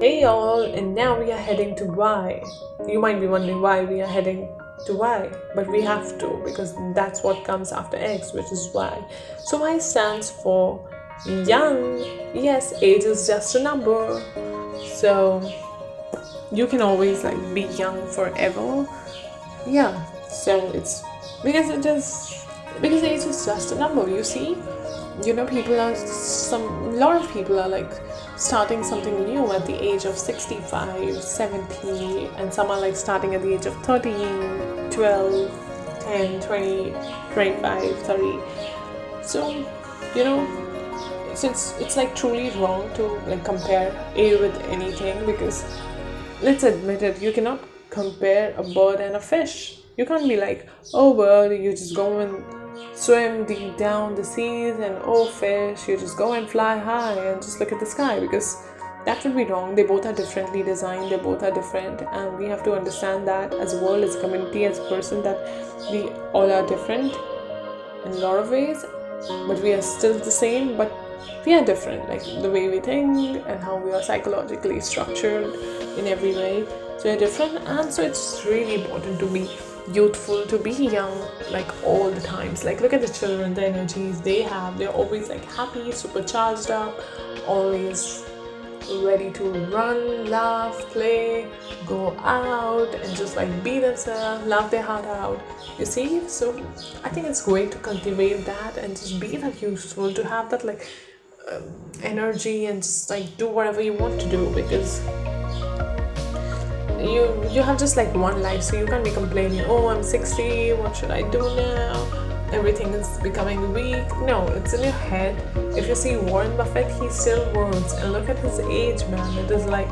Hey y'all, and now we are heading to Y. You might be wondering why we are heading to Y, but we have to because that's what comes after X, which is Y. So Y stands for young. Yes, age is just a number. So you can always like be young forever. Yeah, so it's because it is because age is just a number, you see? You know, people are some a lot of people are like starting something new at the age of 65, 70, and some are like starting at the age of 13, 12, 10, 20, 25, 30. So, you know, since it's like truly wrong to like compare A with anything because let's admit it, you cannot compare a bird and a fish. You can't be like, oh bird, you just go and swim deep down the seas and oh fish you just go and fly high and just look at the sky because that would be wrong. They both are differently designed they both are different and we have to understand that as a world as a community as a person that we all are different in a lot of ways but we are still the same but we are different like the way we think and how we are psychologically structured in every way. So we're different and so it's really important to be youthful to be young like all the times. Like look at the children the energies they have. They're always like happy supercharged up always ready to run laugh play go out and just like be themselves laugh their heart out. You see? So i think it's great to cultivate that and just be that useful to have that like um, energy and just like do whatever you want to do because you you have just like one life so you can't be complaining oh i'm 60 what should i do now? Everything is becoming weak. No it's in your head. If you see warren buffett he still works. And look at his age man. It is like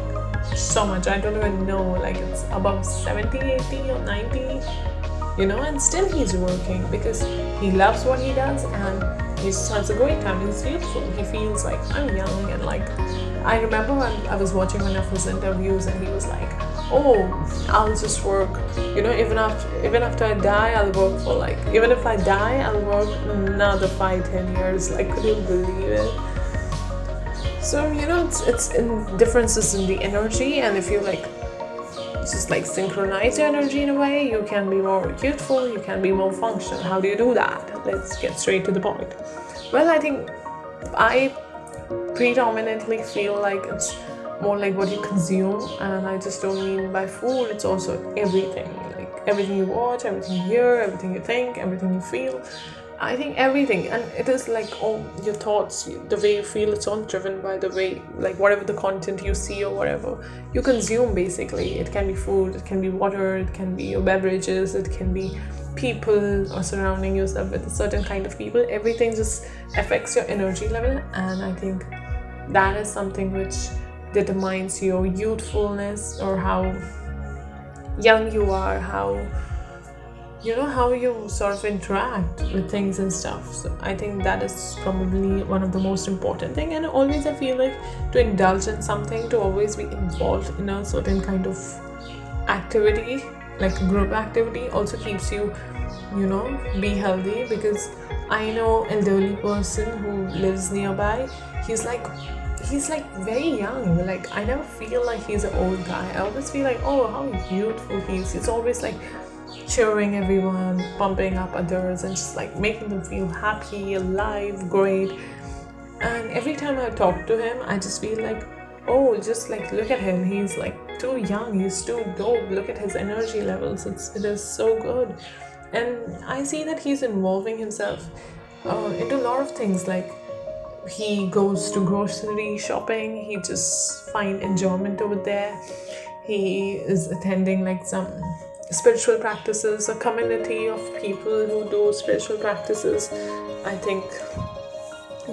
so much. I don't even know like it's above 70 80 or 90 you know? And still he's working because he loves what he does and he has a great time he's youthful he feels like i'm young and like i remember when i was watching one of his interviews and he was like oh i'll just work you know even after even after i die i'll work for like even if i die i'll work another five ten years. Like could you believe it. So you know it's it's in differences in the energy and if you like just like synchronize your energy in a way. You can be more youthful you can be more functional. How do you do that? Let's get straight to the point. Well i think i predominantly feel like it's more like what you consume and i just don't mean by food. It's also everything like everything you watch everything you hear everything you think everything you feel i think everything and it is like all your thoughts the way you feel it's all driven by the way like whatever the content you see or whatever. You consume basically. It can be food it can be water it can be your beverages it can be people or surrounding yourself with a certain kind of people. Everything just affects your energy level and i think that is something which determines your youthfulness or how young you are, how you know how you sort of interact with things and stuff. So I think that is probably one of the most important thing. And always I feel like to indulge in something, to always be involved in a certain kind of activity, like group activity, also keeps you, you know, be healthy because I know elderly person who lives nearby. He's like he's like very young. Like I never feel like he's an old guy. I always feel like, oh, how beautiful he is. He's always like cheering everyone, pumping up others, and just like making them feel happy, alive, great. And every time I talk to him, I just feel like, oh, just like look at him. He's like too young. He's too dope. Look at his energy levels. It's it is so good. And I see that he's involving himself uh, into a lot of things like he goes to grocery shopping he just find enjoyment over there he is attending like some spiritual practices a community of people who do spiritual practices i think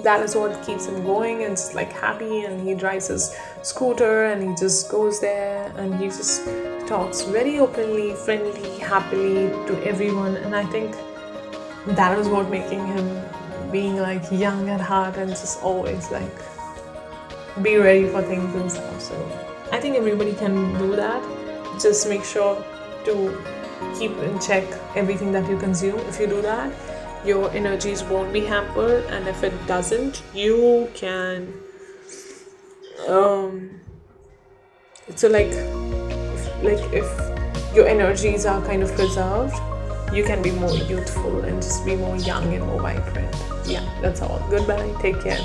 that is what keeps him going and it's like happy and he drives his scooter and he just goes there and he just talks very openly friendly happily to everyone and i think that is what making him being like young at heart and just always like be ready for things and stuff. So I think everybody can do that. Just make sure to keep in check everything that you consume. If you do that, your energies won't be hampered, and if it doesn't, you can um, So like, if, like if your energies are kind of preserved, you can be more youthful and just be more young and more vibrant. Yeah, that's all. Goodbye. Take care.